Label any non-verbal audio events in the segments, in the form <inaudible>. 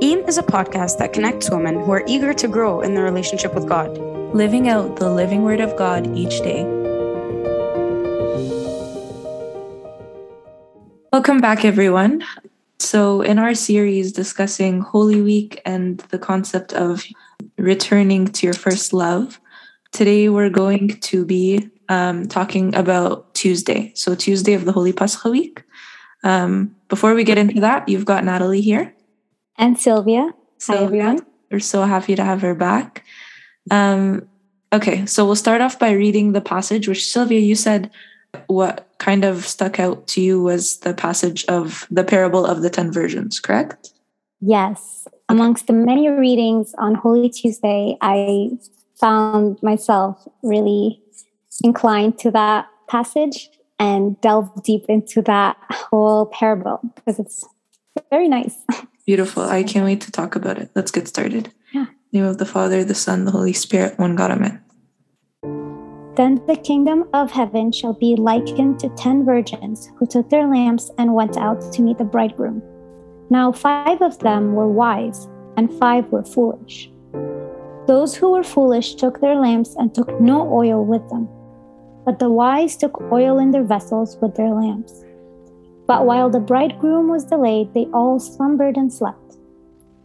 EAM is a podcast that connects women who are eager to grow in their relationship with God, living out the living Word of God each day. Welcome back, everyone. So, in our series discussing Holy Week and the concept of returning to your first love, today we're going to be um, talking about Tuesday. So, Tuesday of the Holy Pascha week. Um, before we get into that, you've got Natalie here. And Sylvia. Hi, everyone. We're so happy to have her back. Um, okay, so we'll start off by reading the passage, which Sylvia, you said what kind of stuck out to you was the passage of the parable of the 10 virgins, correct? Yes. Okay. Amongst the many readings on Holy Tuesday, I found myself really inclined to that passage and delve deep into that whole parable because it's very nice. <laughs> Beautiful. I can't wait to talk about it. Let's get started. Yeah. name of the Father, the Son, the Holy Spirit, one God, Amen. Then the kingdom of heaven shall be likened to ten virgins who took their lamps and went out to meet the bridegroom. Now five of them were wise, and five were foolish. Those who were foolish took their lamps and took no oil with them. But the wise took oil in their vessels with their lamps. But while the bridegroom was delayed, they all slumbered and slept.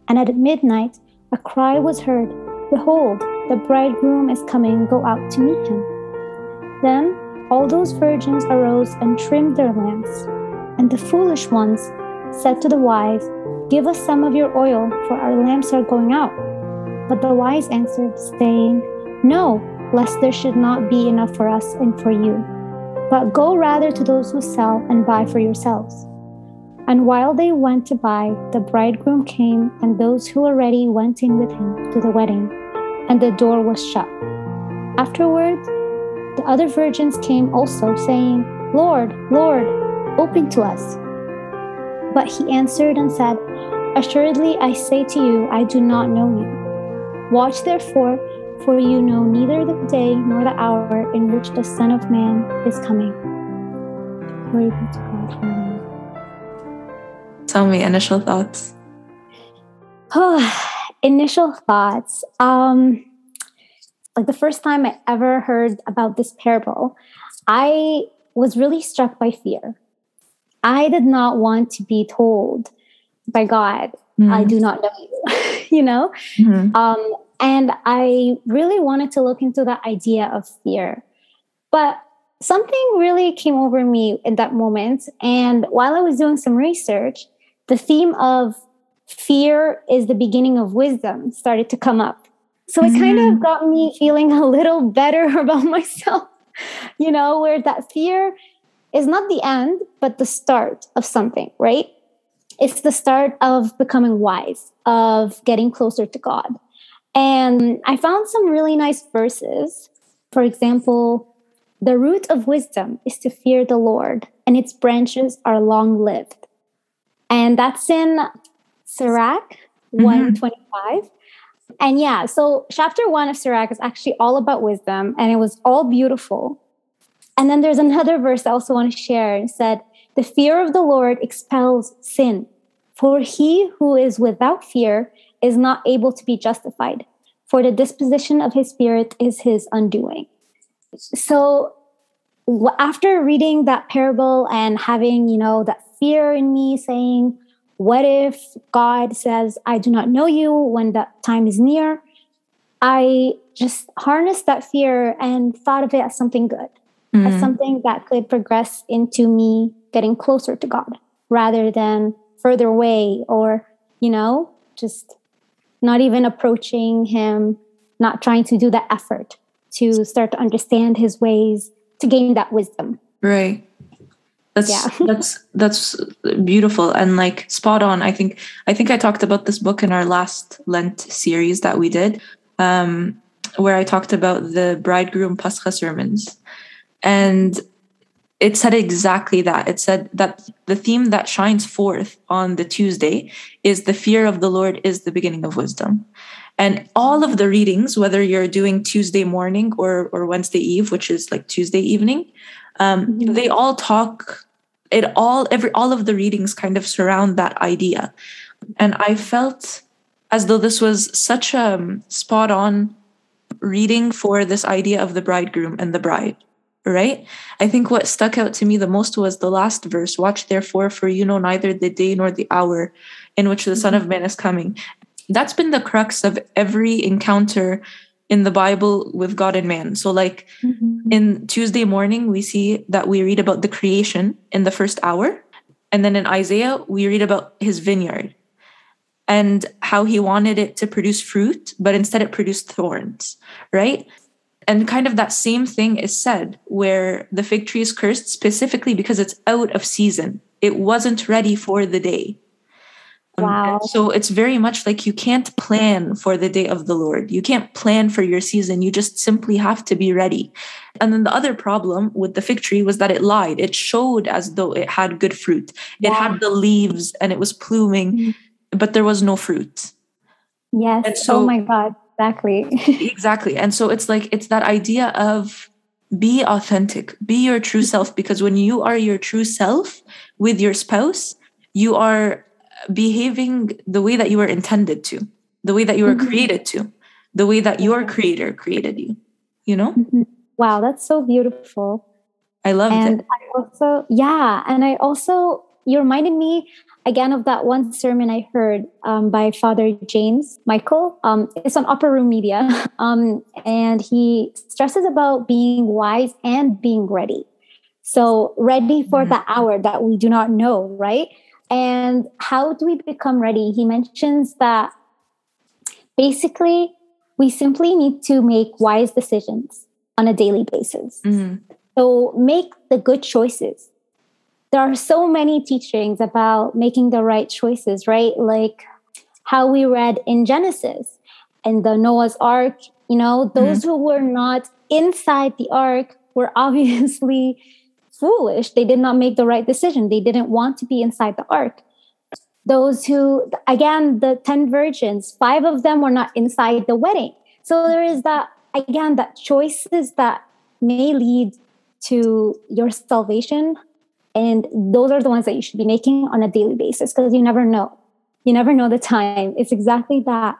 And at midnight, a cry was heard Behold, the bridegroom is coming, go out to meet him. Then all those virgins arose and trimmed their lamps. And the foolish ones said to the wise, Give us some of your oil, for our lamps are going out. But the wise answered, saying, No, lest there should not be enough for us and for you. But go rather to those who sell and buy for yourselves. And while they went to buy, the bridegroom came, and those who were ready went in with him to the wedding, and the door was shut. Afterwards, the other virgins came also, saying, Lord, Lord, open to us. But he answered and said, Assuredly I say to you, I do not know you. Watch therefore for you know neither the day nor the hour in which the Son of Man is coming. Glory be to God. Tell me initial thoughts. Oh, initial thoughts. Um, like the first time I ever heard about this parable, I was really struck by fear. I did not want to be told by God, mm-hmm. I do not know you, <laughs> you know? Mm-hmm. Um, and I really wanted to look into the idea of fear. But something really came over me in that moment. And while I was doing some research, the theme of fear is the beginning of wisdom started to come up. So it kind of mm. got me feeling a little better <laughs> about myself, you know, where that fear is not the end, but the start of something, right? It's the start of becoming wise, of getting closer to God. And I found some really nice verses. For example, the root of wisdom is to fear the Lord, and its branches are long lived. And that's in Sirach mm-hmm. 125. And yeah, so chapter one of Sirach is actually all about wisdom, and it was all beautiful. And then there's another verse I also want to share. It said, The fear of the Lord expels sin, for he who is without fear is not able to be justified, for the disposition of his spirit is his undoing. So after reading that parable and having, you know, that fear in me saying, what if God says, I do not know you when that time is near? I just harnessed that fear and thought of it as something good, mm-hmm. as something that could progress into me getting closer to God rather than further away or, you know, just not even approaching him, not trying to do the effort to start to understand his ways to gain that wisdom. Right. That's yeah. <laughs> that's that's beautiful and like spot on. I think I think I talked about this book in our last Lent series that we did, um, where I talked about the bridegroom Pascha sermons, and it said exactly that. It said that the theme that shines forth on the Tuesday is the fear of the Lord is the beginning of wisdom. And all of the readings, whether you're doing Tuesday morning or, or Wednesday Eve, which is like Tuesday evening, um, mm-hmm. they all talk, it all, every, all of the readings kind of surround that idea. And I felt as though this was such a um, spot on reading for this idea of the bridegroom and the bride right? I think what stuck out to me the most was the last verse Watch therefore, for you know neither the day nor the hour in which the Son of Man is coming. That's been the crux of every encounter in the Bible with God and man. So, like mm-hmm. in Tuesday morning, we see that we read about the creation in the first hour. And then in Isaiah, we read about his vineyard and how he wanted it to produce fruit, but instead it produced thorns, right? And kind of that same thing is said where the fig tree is cursed specifically because it's out of season. It wasn't ready for the day. Um, wow. Um, so it's very much like you can't plan for the day of the Lord. You can't plan for your season. You just simply have to be ready. And then the other problem with the fig tree was that it lied. It showed as though it had good fruit. It had the leaves and it was pluming, mm-hmm. but there was no fruit. Yes. So, oh my God exactly. <laughs> Exactly. And so it's like it's that idea of be authentic be your true self because when you are your true self with your spouse you are behaving the way that you were intended to the way that you were mm-hmm. created to the way that your creator created you you know? Mm-hmm. wow that's so beautiful. I love and it I also yeah and i also you reminded me again of that one sermon I heard um, by Father James Michael. Um, it's on Upper Room Media. <laughs> Um, and he stresses about being wise and being ready. So, ready for mm-hmm. the hour that we do not know, right? And how do we become ready? He mentions that basically we simply need to make wise decisions on a daily basis. Mm-hmm. So, make the good choices there are so many teachings about making the right choices, right? Like how we read in Genesis and the Noah's Ark, you know, those mm-hmm. who were not inside the ark were <laughs> obviously foolish. They did not make the right decision. They didn't want to be inside the ark. Those who, again, the 10 virgins, five of them were not inside the wedding. So there is that, again, that choices that may lead to your salvation and those are the ones that you should be making on a daily basis because you never know. You never know the time. It's exactly that.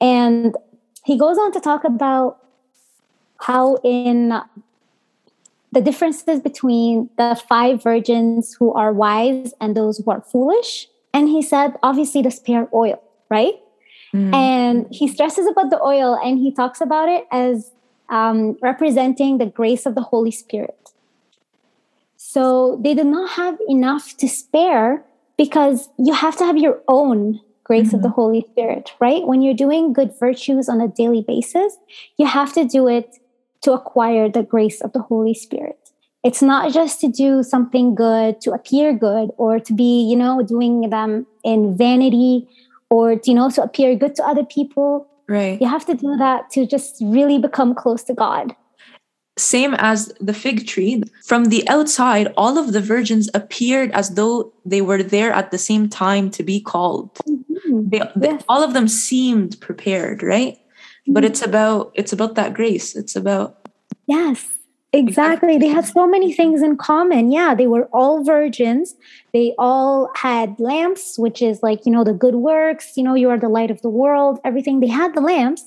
And he goes on to talk about how in the differences between the five virgins who are wise and those who are foolish. And he said, obviously, the spare oil, right? Mm. And he stresses about the oil and he talks about it as um, representing the grace of the Holy Spirit. So they did not have enough to spare because you have to have your own grace mm-hmm. of the mm-hmm. Holy Spirit, right? When you're doing good virtues on a daily basis, you have to do it to acquire the grace of the Holy Spirit. It's not just to do something good, to appear good, or to be, you know, doing them in vanity or, you know, to appear good to other people. Right. You have to do that to just really become close to God same as the fig tree. From the outside, all of the virgins appeared as though they were there at the same time to be called. Mm-hmm. They, yes. all of them seemed prepared, right? Mm-hmm. But it's about it's about that grace. It's about yes, exactly. They had so many things in common. Yeah, they were all virgins. They all had lamps, which is like you know the good works. You know, you are the light of the world. Everything. They had the lamps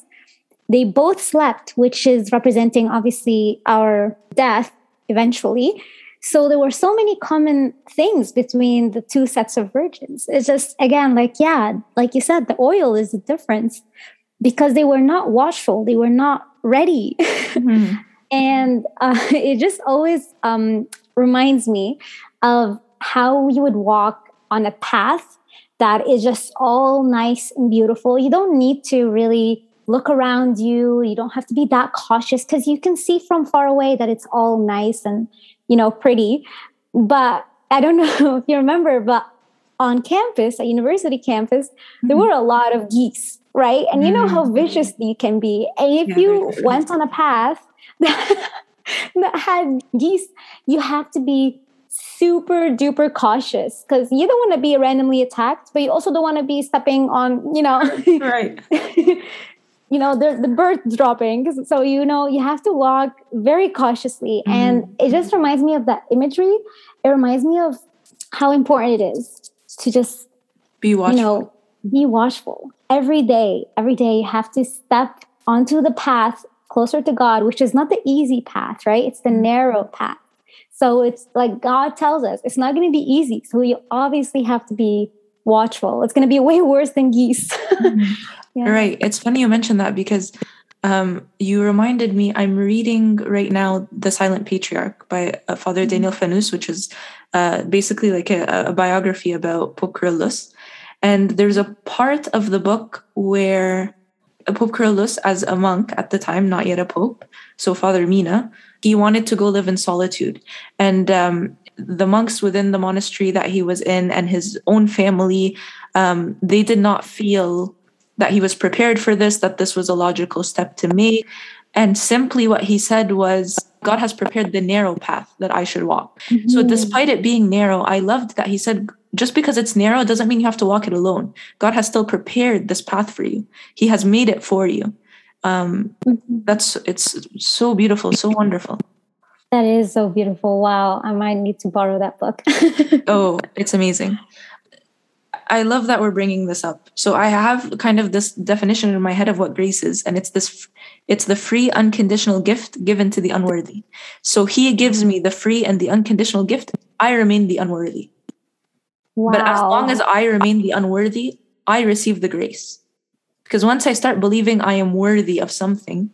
they both slept, which is representing obviously our death eventually. So there were so many common things between the two sets of virgins. It's just, again, like, yeah, like you said, the oil is the difference because they were not watchful, they were not ready. Mm-hmm. <laughs> and uh, it just always um, reminds me of how you would walk on a path that is just all nice and beautiful. You don't need to really look around you. You don't have to be that cautious because you can see from far away that it's all nice and, you know, pretty. But I don't <laughs> know if you remember, but on campus, at university campus, mm-hmm. there were a lot of geese, right? And you know how mm-hmm. vicious they can be. And if yeah, you went on a path <laughs> that, that had geese, you have to be super duper cautious because you don't want to be randomly attacked, but you also don't want to be stepping on, you know, <laughs> right. You know the, the birds dropping so you know you have to walk very cautiously mm-hmm. and it just reminds me of that imagery it reminds me of how important it is to just be watchful you know be watchful every day. Every day you have to step onto the path closer to God, which is not the easy path, right? It's the narrow path. So it's like God tells us it's not going to be easy. So you obviously have to be watchful. It's going to be <laughs> way worse than geese. <laughs> mm-hmm. yeah. Right. It's funny you mentioned that because um, you reminded me, I'm reading right now The Silent Patriarch by uh, Father mm-hmm. Daniel Fanous, which is uh, basically like a, a, biography about Pope Kyrillos. And there's a part of the book where Pope Kyrillos, as a monk at the time, not yet a pope, so Father Mina, he wanted to go live in solitude. And um, the monks within the monastery that he was in and his own family, um, they did not feel that he was prepared for this, that this was a logical step to make. And simply what he said was, God has prepared the narrow path that I should walk. Mm-hmm. So, despite it being narrow, I loved that he said, just because it's narrow doesn't mean you have to walk it alone. God has still prepared this path for you, He has made it for you. Um, mm-hmm. That's it's so beautiful, so wonderful. That is so beautiful. Wow. I might need to borrow that book. <laughs> oh, it's amazing. I love that we're bringing this up. So I have kind of this definition in my head of what grace is, and it's this it's the free unconditional gift given to the unworthy. So he gives me the free and the unconditional gift, I remain the unworthy. Wow. But as long as I remain the unworthy, I receive the grace. Because once I start believing I am worthy of something,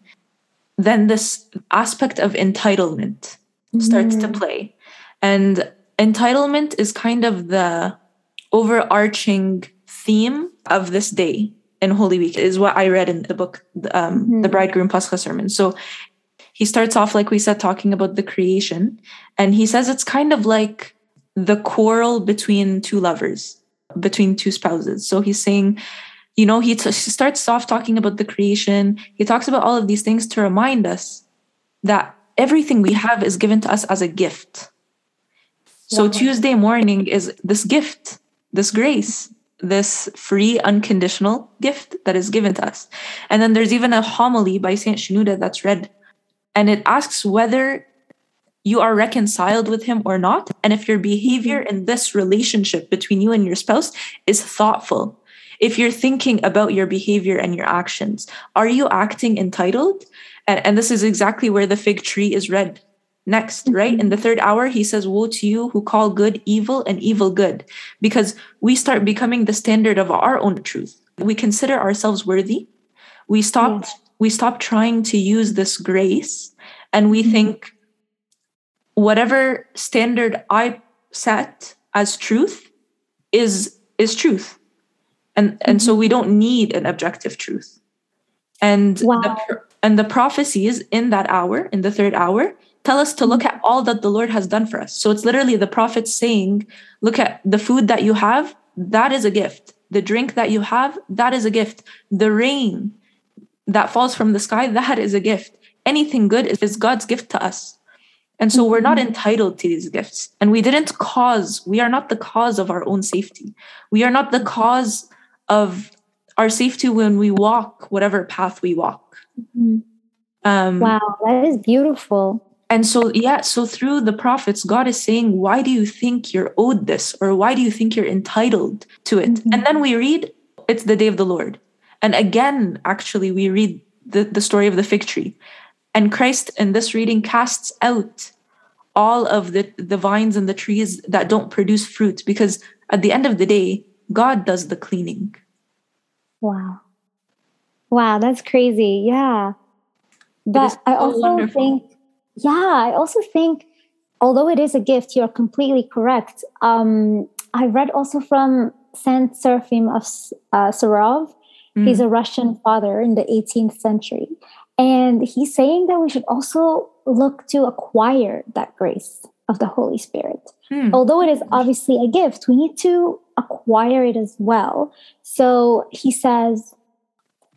then this aspect of entitlement mm. starts to mm. play. And entitlement is kind of the overarching theme of this day in Holy Week is what I read in the book, um, mm-hmm. the Bridegroom Pascha Sermon. So he starts off, like we said, talking about the creation. And he says it's kind of like the quarrel between two lovers, between two spouses. So he's saying, you know, he, t- starts off talking about the creation. He talks about all of these things to remind us that everything we have is given to us as a gift. So Tuesday morning is this gift this grace, this free, unconditional gift that is given to us. And then there's even a homily by Saint Shenouda that's read, and it asks whether you are reconciled with him or not, and if your behavior mm-hmm. in this relationship between you and your spouse is thoughtful. If you're thinking about your behavior and your actions, are you acting entitled? And, and this is exactly where the fig tree is read next, mm-hmm. right? In the third hour, he says, Woe to you who call good evil and evil good, because we start becoming the standard of our own truth. We consider ourselves worthy. We stop, yes. we stop trying to use this grace and we mm-hmm. think whatever standard I set as truth is is truth. And mm-hmm. and so mm-hmm. we don't need an objective truth. And wow. the and the prophecies in that hour, in the third hour, tell us to look at all that the Lord has done for us. So it's literally the prophet saying, Look at the food that you have, that is a gift. The drink that you have, that is a gift. The rain that falls from the sky, that is a gift. Anything good is God's gift to us. And so we're not mm-hmm. entitled to these gifts. And we didn't cause, we are not the cause of our own safety. We are not the cause of our safety when we walk whatever path we walk. Mm-hmm. Um, wow, that is beautiful and so yeah so through the prophets god is saying why do you think you're owed this or why do you think you're entitled to it mm-hmm. and then we read it's the day of the lord and again actually we read the, the story of the fig tree and christ in this reading casts out all of the the vines and the trees that don't produce fruit because at the end of the day god does the cleaning wow wow that's crazy yeah but i also wonderful. think yeah, I also think, although it is a gift, you're completely correct. Um, I read also from Saint Seraphim of uh, Sarov. Mm. He's a Russian father in the 18th century. And he's saying that we should also look to acquire that grace of the Holy Spirit. Mm. Although it is obviously a gift, we need to acquire it as well. So he says,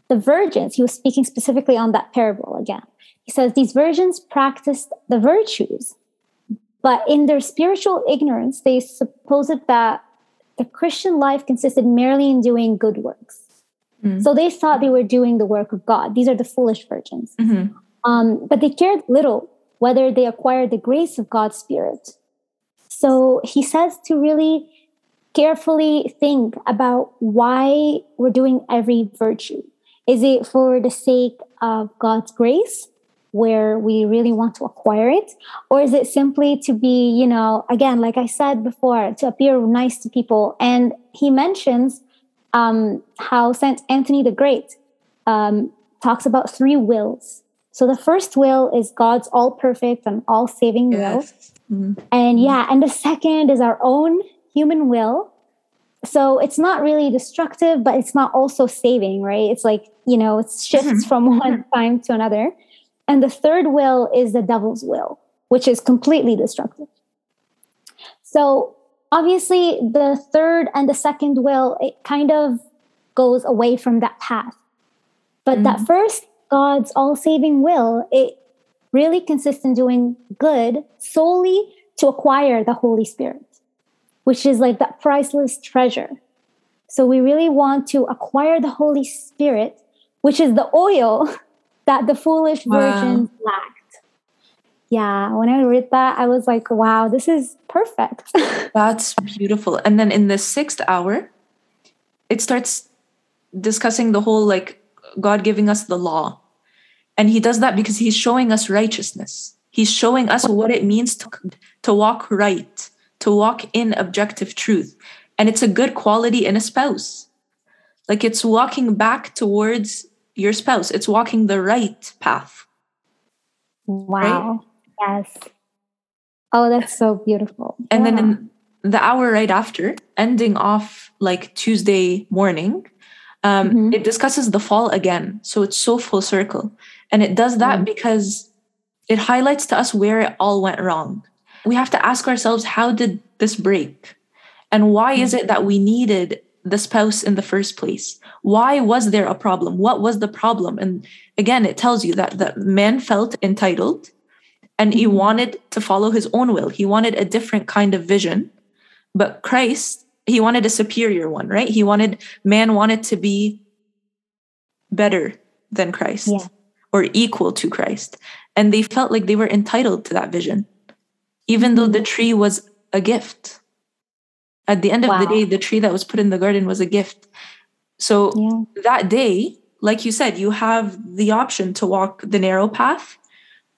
the virgins, he was speaking specifically on that parable again. He says these virgins practiced the virtues, but in their spiritual ignorance, they supposed that the Christian life consisted merely in doing good works. Mm-hmm. So they thought they were doing the work of God. These are the foolish virgins. Mm-hmm. Um, but they cared little whether they acquired the grace of God's Spirit. So he says to really carefully think about why we're doing every virtue. Is it for the sake of God's grace, where we really want to acquire it? Or is it simply to be, you know, again, like I said before, to appear nice to people? And he mentions um, how St. Anthony the Great um, talks about three wills. So the first will is God's all perfect and all saving yes. will. Mm-hmm. And yeah, and the second is our own human will. So it's not really destructive, but it's not also saving, right? It's like, you know, it shifts mm-hmm. from <laughs> one time to another. And the third will is the devil's will, which is completely destructive. So obviously, the third and the second will, it kind of goes away from that path. But mm-hmm. that first, God's all saving will, it really consists in doing good solely to acquire the Holy Spirit, which is like that priceless treasure. So we really want to acquire the Holy Spirit, which is the oil <laughs> that the foolish wow. virgins lacked. Yeah, when I read that, I was like, wow, this is perfect. <laughs> That's beautiful. And then in the sixth hour, it starts discussing the whole like God giving us the law. And he does that because he's showing us righteousness. He's showing us what it means to, to walk right, to walk in objective truth. And it's a good quality in a spouse. Like it's walking back towards your spouse. It's walking the right path. Wow. Right? Yes. Oh, that's so beautiful. And yeah. then in the hour right after, ending off like Tuesday morning, um, mm-hmm. it discusses the fall again. So it's so full circle. And it does that mm-hmm. because it highlights to us where it all went wrong. We have to ask ourselves, how did this break? And why is it that we needed the spouse in the first place? Why was there a problem? What was the problem? And again, it tells you that the man felt entitled and he mm-hmm. wanted to follow his own will. He wanted a different kind of vision. But Christ, he wanted a superior one, right? He wanted, man wanted to be better than Christ yeah. or equal to Christ. And they felt like they were entitled to that vision, even mm-hmm. though the tree was a gift at the end of wow. the day, the tree that was put in the garden was a gift. So yeah. that day, like you said, you have the option to walk the narrow path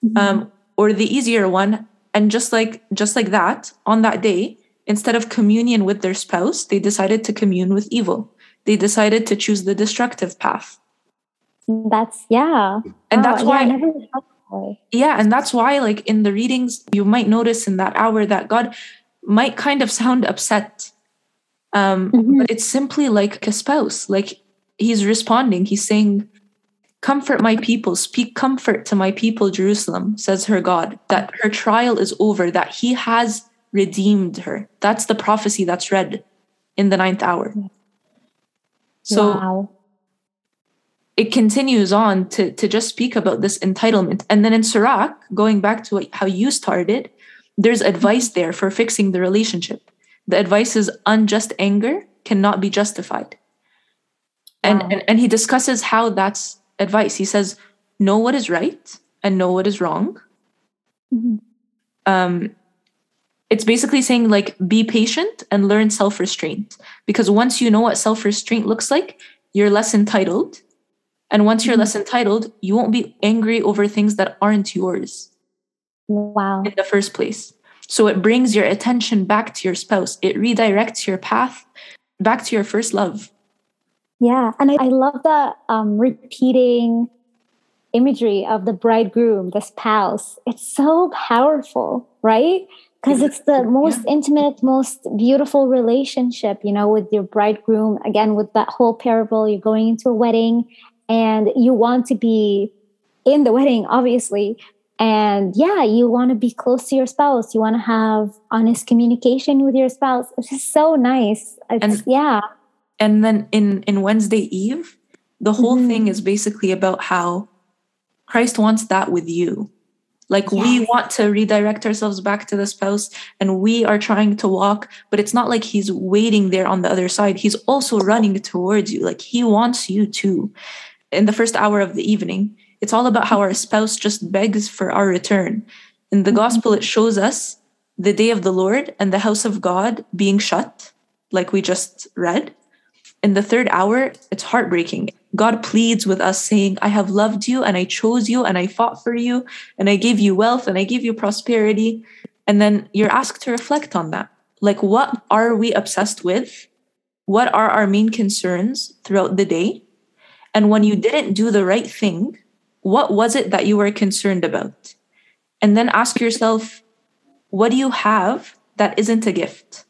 mm-hmm. um, or the easier one. And just like just like that, on that day, instead of communion with their spouse, they decided to commune with evil. They decided to choose the destructive path. That's yeah. And oh, that's why yeah, yeah, and that's why, like in the readings, you might notice in that hour that God might kind of sound upset. Um, mm-hmm. But it's simply like a spouse. Like he's responding, he's saying, Comfort my people, speak comfort to my people, Jerusalem, says her God, that her trial is over, that he has redeemed her. That's the prophecy that's read in the ninth hour. So wow. It continues on to, to just speak about this entitlement. And then in Sirach, going back to how you started, there's advice there for fixing the relationship. The advice is unjust anger cannot be justified. And, wow. and, and he discusses how that's advice. He says, know what is right and know what is wrong. Mm-hmm. Um, it's basically saying like be patient and learn self-restraint because once you know what self-restraint looks like you're less entitled and once you're mm-hmm. less entitled you won't be angry over things that aren't yours Wow. In the first place. So it brings your attention back to your spouse. It redirects your path back to your first love. Yeah. And I, I love the um, repeating imagery of the bridegroom, the spouse. It's so powerful, right? Because it's the most yeah. intimate, most beautiful relationship, you know, with your bridegroom. Again, with that whole parable, you're going into a wedding and you want to be in the wedding, obviously, and yeah you want to be close to your spouse. You want to have honest communication with your spouse. It's just so nice. It's, and, yeah. and then in in wednesday eve the whole mm-hmm. thing is basically about how christ wants that with you. Like yes. we want to redirect ourselves back to the spouse and we are trying to walk but it's not like he's waiting there on the other side. He's also running towards you. Like he wants you to in the first hour of the evening it's all about how our spouse just begs for our return. In the gospel, it shows us the day of the Lord and the house of God being shut like we just read, in the third hour, it's heartbreaking. God pleads with us, saying, I have loved you and I chose you and I fought for you and I gave you wealth and I gave you prosperity. And then you're asked to reflect on that. Like, what are we obsessed with? What are our main concerns throughout the day? And when you didn't do the right thing, what was it that you were concerned about? And then ask yourself, what do you have that isn't a gift?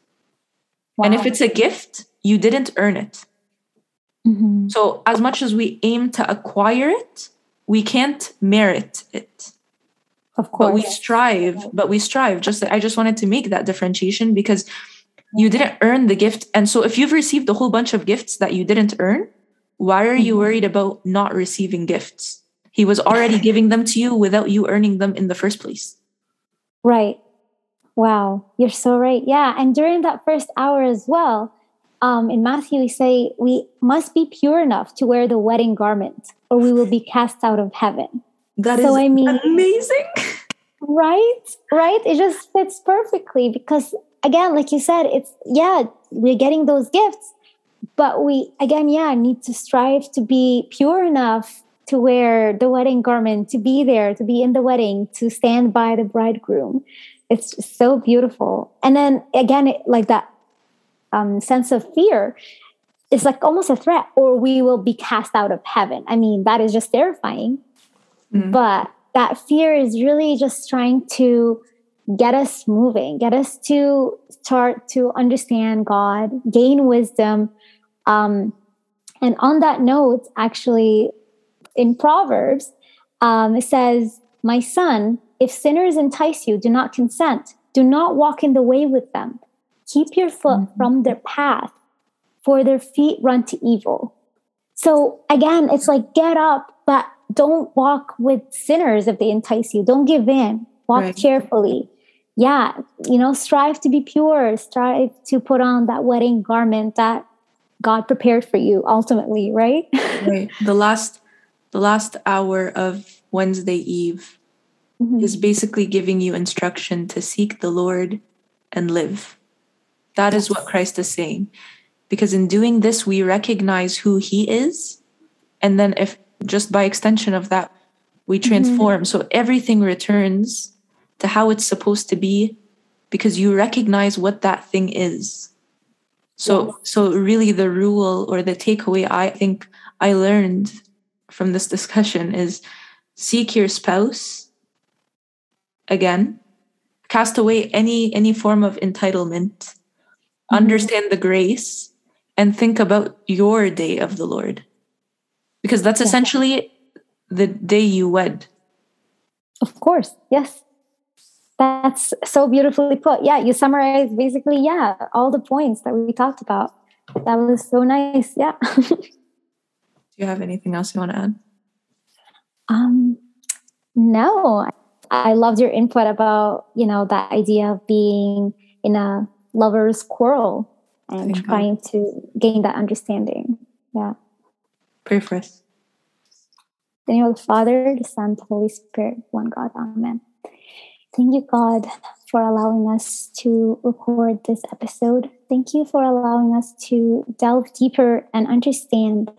Wow. And if it's a gift, you didn't earn it. Mm-hmm. So, as much as we aim to acquire it, we can't merit it. Of course. But we strive, but we strive. Just I just wanted to make that differentiation because you didn't earn the gift. And so if you've received a whole bunch of gifts that you didn't earn, why are you mm-hmm. worried about not receiving gifts? He was already <laughs> giving them to you without you earning them in the first place. Right. Wow. You're so right. Yeah. And during that first hour as well, um, in Matthew, we say we must be pure enough to wear the wedding garment, or we will be cast out of heaven. That so, is I mean, amazing. <laughs> Right? Right? It just fits perfectly because, again, like you said, it's, yeah, we're getting those gifts, but we, again, yeah, need to strive to be pure enough to wear the wedding garment, to be there, to be in the wedding, to stand by the bridegroom. It's so beautiful. And then again, it, like that um, sense of fear is like almost a threat, or we will be cast out of heaven. I mean, that is just terrifying. Mm-hmm. But that fear is really just trying to get us moving, get us to start to understand God, gain wisdom. Um, and on that note, actually, in Proverbs, um, it says, My son, if sinners entice you, do not consent. Do not walk in the way with them. Keep your foot mm-hmm. from their path, for their feet run to evil. So again, it's like get up, but don't walk with sinners if they entice you. Don't give in. Walk right. carefully. Yeah, you know, strive to be pure. Strive to put on that wedding garment that God prepared for you ultimately, right? <laughs> right. The last the last hour of Wednesday Eve mm-hmm. is basically giving you instruction to seek the Lord and live. That is what Christ is saying. Because in doing this, we recognize who He is. And then, if just by extension of that, we mm-hmm. transform. Mm-hmm. So everything returns to how it's supposed to be because you recognize what that thing is. So, yes. so really, the rule or the takeaway I think I learned from this discussion is seek your spouse again cast away any any form of entitlement mm-hmm. understand the grace, and think about your day of the Lord. Because that's yeah. essentially the day you wed. Of course, yes. That's so beautifully put. Yeah, you summarized basically, yeah, all the points that we talked about. That was so nice. Yeah. <laughs> Do you have anything else you want to add? Um, no. I loved your input about, you know, that idea of being in a lovers quarrel and Thank trying God. to gain that understanding. Yeah. Pray for us. In the name of the Father, the Son, the Holy Spirit, one God. Amen. Thank you, God, for allowing us to record this episode. Thank you for allowing us to delve deeper and understand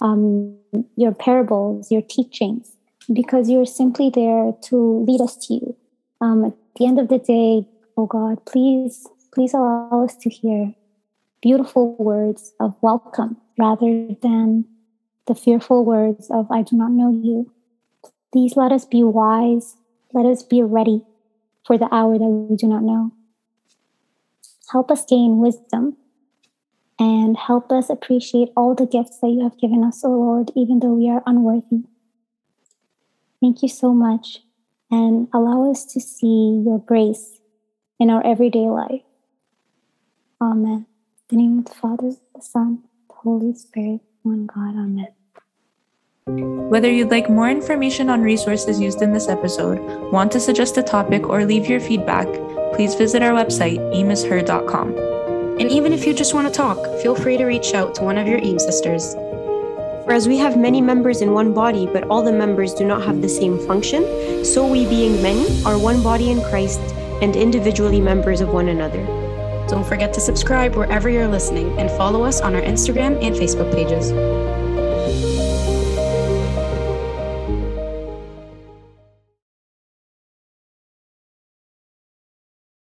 um, your parables, your teachings, because you're simply there to lead us to you. Um, at the end of the day, oh God, please please allow us to hear beautiful words of welcome rather than the fearful words of, I do not know you. Please let us be wise. Let us be ready for the hour that we do not know. Help us gain wisdom and help us appreciate all the gifts that you have given us, O oh Lord, even though we are unworthy. Thank you so much and allow us to see your grace in our everyday life. Amen. In the name of the Father, the Son, the Holy Spirit, one God. Amen. Whether you'd like more information on resources used in this episode, want to suggest a topic, or leave your feedback, please visit our website, eamisher.com. And even if you just want to talk, feel free to reach out to one of your EAM sisters. For as we have many members in one body, but all the members do not have the same function, so we, being many, are one body in Christ and individually members of one another. Don't forget to subscribe wherever you're listening and follow us on our Instagram and Facebook pages.